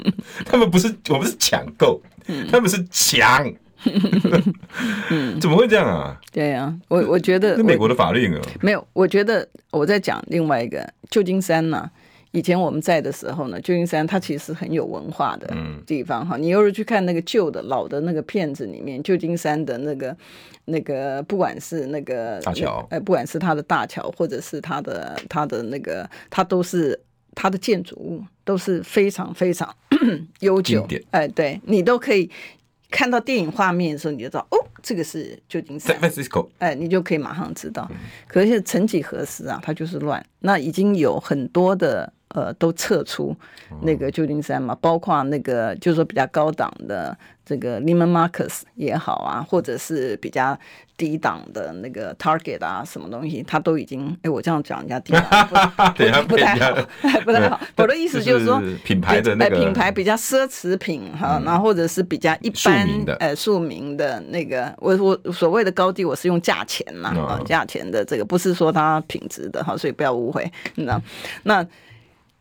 他们不是，我们是抢购，他们是抢。怎么会这样啊？对啊，我我觉得是美国的法律啊。没有，我觉得我在讲另外一个旧金山呢、啊。以前我们在的时候呢，旧金山它其实很有文化的地方哈。嗯、你要是去看那个旧的老的那个片子里面，旧金山的那个那个，不管是那个大桥，哎，不管是它的大桥，或者是它的它的那个，它都是它的建筑物都是非常非常 悠久。哎，对你都可以看到电影画面的时候，你就知道哦，这个是旧金山。哎，你就可以马上知道。可是曾几何时啊，它就是乱。那已经有很多的。呃，都撤出那个旧金山嘛，包括那个就是说比较高档的这个 Neiman Marcus 也好啊，或者是比较低档的那个 Target 啊，什么东西，它都已经哎，我这样讲人家低档，不 不太好，不太好。我的意思就是说，品牌的那个品牌比较奢侈品哈，然后或者是比较一般呃庶民的那个，我我所谓的高低，我是用价钱嘛啊，价钱的这个不是说它品质的哈，所以不要误会，你知道。那。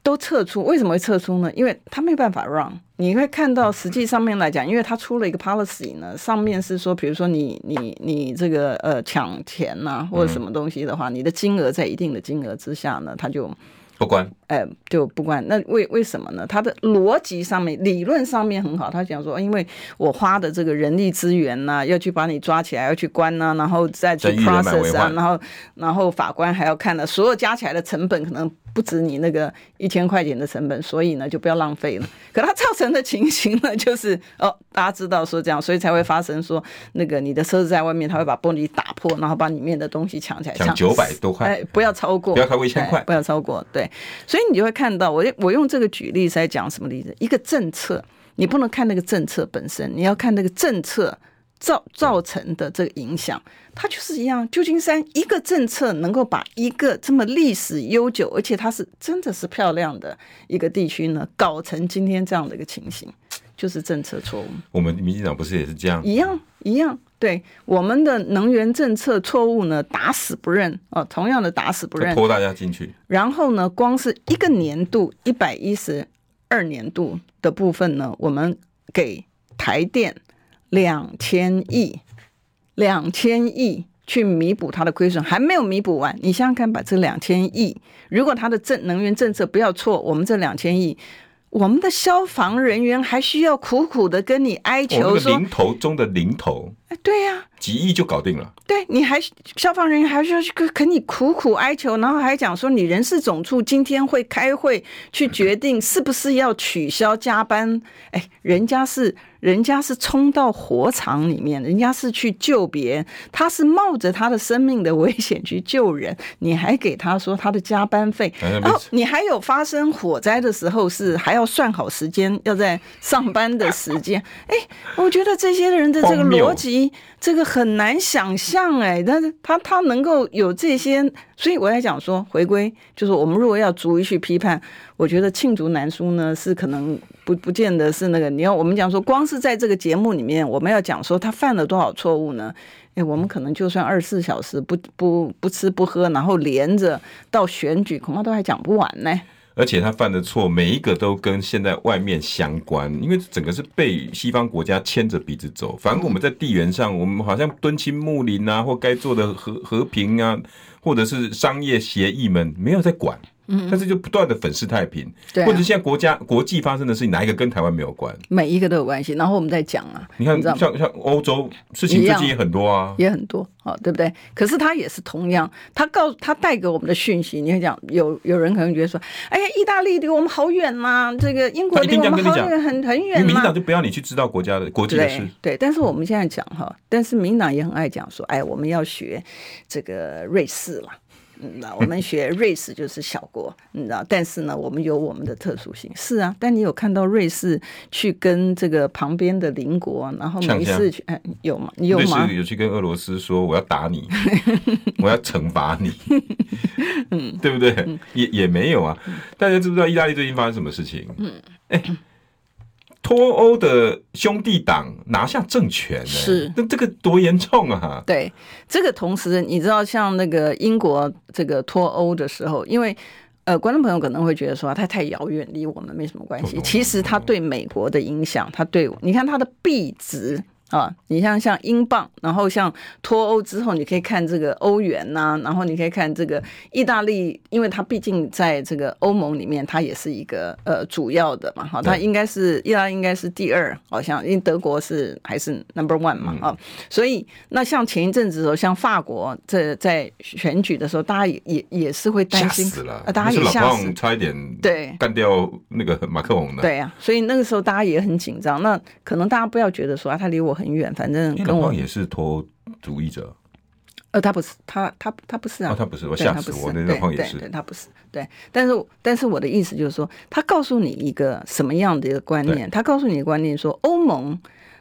都撤出，为什么会撤出呢？因为他没办法 run。你会看到实际上面来讲，因为他出了一个 policy 呢，上面是说，比如说你你你这个呃抢钱呐、啊，或者什么东西的话，你的金额在一定的金额之下呢，他就。不关，哎，就不管。那为为什么呢？他的逻辑上面、理论上面很好。他讲说，因为我花的这个人力资源呐、啊，要去把你抓起来，要去关呐、啊，然后再去 process 啊，然后然后法官还要看的，所有加起来的成本可能不止你那个一千块钱的成本，所以呢，就不要浪费了。可他造成的情形呢，就是哦，大家知道说这样，所以才会发生说，那个你的车子在外面，他会把玻璃打破，然后把里面的东西抢起来，抢九百多块，哎，不要超过，不要超过一千块，不要超过，对。所以你就会看到，我我用这个举例在讲什么例子？一个政策，你不能看那个政策本身，你要看那个政策造造成的这个影响。它就是一样，旧金山一个政策能够把一个这么历史悠久，而且它是真的是漂亮的一个地区呢，搞成今天这样的一个情形，就是政策错误。我们民进党不是也是这样？一样一样。对我们的能源政策错误呢，打死不认哦，同样的打死不认，拖大家进去。然后呢，光是一个年度一百一十二年度的部分呢，我们给台电两千亿，两千亿去弥补它的亏损，还没有弥补完。你想想看，把这两千亿，如果它的政能源政策不要错，我们这两千亿。我们的消防人员还需要苦苦的跟你哀求说，零头中的零头，哎，对呀，几亿就搞定了。对，你还消防人员还需要去跟你苦苦哀求，然后还讲说，你人事总处今天会开会去决定是不是要取消加班。哎，人家是。人家是冲到火场里面，人家是去救别人，他是冒着他的生命的危险去救人，你还给他说他的加班费，然后你还有发生火灾的时候是还要算好时间，要在上班的时间。哎，我觉得这些人的这个逻辑，这个很难想象哎，但是他他能够有这些，所以我在讲说回归，就是我们如果要逐一去批判。我觉得罄竹难书呢，是可能不不见得是那个。你要我们讲说，光是在这个节目里面，我们要讲说他犯了多少错误呢？哎，我们可能就算二十四小时不不不吃不喝，然后连着到选举，恐怕都还讲不完呢。而且他犯的错，每一个都跟现在外面相关，因为整个是被西方国家牵着鼻子走。反正我们在地缘上，我们好像敦亲睦邻啊，或该做的和和平啊，或者是商业协议们没有在管。嗯，但是就不断的粉饰太平，对、啊，或者现在国家国际发生的事情，哪一个跟台湾没有关？每一个都有关系。然后我们再讲啊，你看，你像像欧洲事情最近也很多啊，也很多啊，对不对？可是他也是同样，他告诉他带给我们的讯息，你会讲有有人可能觉得说，哎呀，意大利离我们好远呐、啊，这个英国离我们好远，很很远、啊。民进党就不要你去知道国家的国际的事对，对。但是我们现在讲哈，但是民党也很爱讲说，哎，我们要学这个瑞士了。我们学 瑞士就是小国，你知道，但是呢，我们有我们的特殊性。是啊，但你有看到瑞士去跟这个旁边的邻国，然后没事去，哎，有吗？你有吗？瑞士有去跟俄罗斯说，我要打你，我要惩罚你，嗯，对不对？嗯、也也没有啊。大家知不知道意大利最近发生什么事情？嗯，哎。脱欧的兄弟党拿下政权，欸，是那这个多严重啊！对，这个同时你知道，像那个英国这个脱欧的时候，因为呃，观众朋友可能会觉得说它太遥远，离我们没什么关系。其实它对美国的影响，它对你看它的币值。啊，你像像英镑，然后像脱欧之后，你可以看这个欧元呐、啊，然后你可以看这个意大利，因为它毕竟在这个欧盟里面，它也是一个呃主要的嘛，哈，它应该是意大利应该是第二，好像因为德国是还是 number one 嘛，啊、嗯，所以那像前一阵子的时候，像法国这在选举的时候，大家也也也是会担心，吓死了，大家也吓死，差一点对。干掉那个马克龙的，对啊，所以那个时候大家也很紧张，那可能大家不要觉得说啊，他离我很。很远，反正跟我也是脱主义者。呃，他不是，他他他不是啊，哦、他不是，我吓死我，那老也是，对，他不是，对。但是但是我的意思就是说，他告诉你一个什么样的一个观念？他告诉你的观念说，欧盟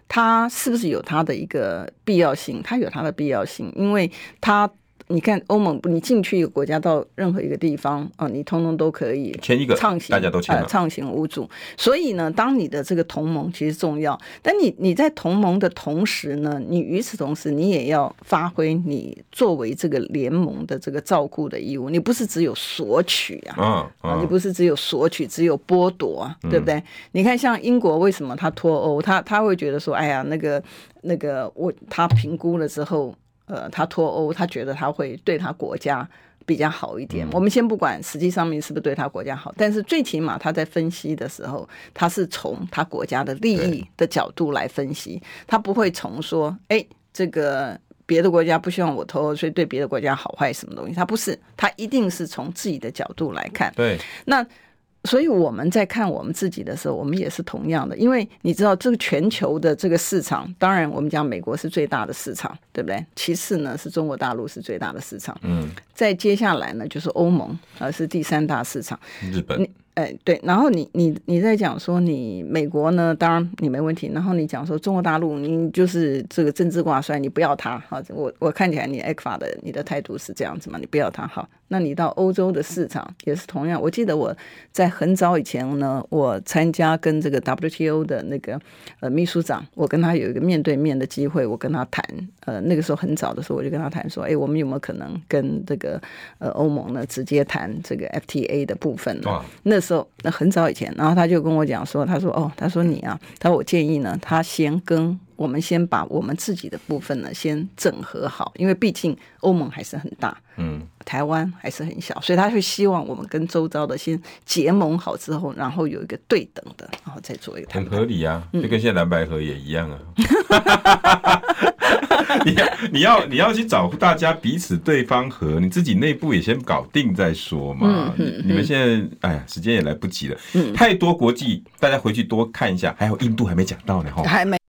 它是不是有它的一个必要性？它有它的必要性，因为它。你看欧盟，你进去一个国家到任何一个地方啊，你通通都可以签一个畅行，大家都签了，畅行无阻。所以呢，当你的这个同盟其实重要，但你你在同盟的同时呢，你与此同时，你也要发挥你作为这个联盟的这个照顾的义务。你不是只有索取啊，啊，你不是只有索取，只有剥夺啊，对不对？你看，像英国为什么他脱欧，他他会觉得说，哎呀，那个那个我他评估了之后。呃，他脱欧，他觉得他会对他国家比较好一点。嗯、我们先不管实际上面是不是对他国家好，但是最起码他在分析的时候，他是从他国家的利益的角度来分析，他不会从说，哎，这个别的国家不希望我脱欧，所以对别的国家好坏什么东西，他不是，他一定是从自己的角度来看。对，那。所以我们在看我们自己的时候，我们也是同样的，因为你知道这个全球的这个市场，当然我们讲美国是最大的市场，对不对？其次呢是中国大陆是最大的市场，嗯，再接下来呢就是欧盟，呃是第三大市场，日本。哎，对，然后你你你在讲说你美国呢，当然你没问题。然后你讲说中国大陆，你就是这个政治挂帅，你不要他。好，我我看起来你 ECFA 的你的态度是这样子嘛？你不要他。好，那你到欧洲的市场也是同样。我记得我在很早以前呢，我参加跟这个 WTO 的那个呃秘书长，我跟他有一个面对面的机会，我跟他谈。呃，那个时候很早的时候，我就跟他谈说，哎，我们有没有可能跟这个呃欧盟呢直接谈这个 FTA 的部分呢？哦、那时候那很早以前，然后他就跟我讲说，他说哦，他说你啊，他说我建议呢，他先跟我们先把我们自己的部分呢先整合好，因为毕竟欧盟还是很大，嗯，台湾还是很小，所以他会希望我们跟周遭的先结盟好之后，然后有一个对等的，然后再做一个谈判。很合理啊，就跟现在蓝白合也一样啊。你要你要你要去找大家彼此对方和，你自己内部也先搞定再说嘛。嗯嗯、你们现在哎呀，时间也来不及了，嗯、太多国际，大家回去多看一下。还有印度还没讲到呢，哈，还没。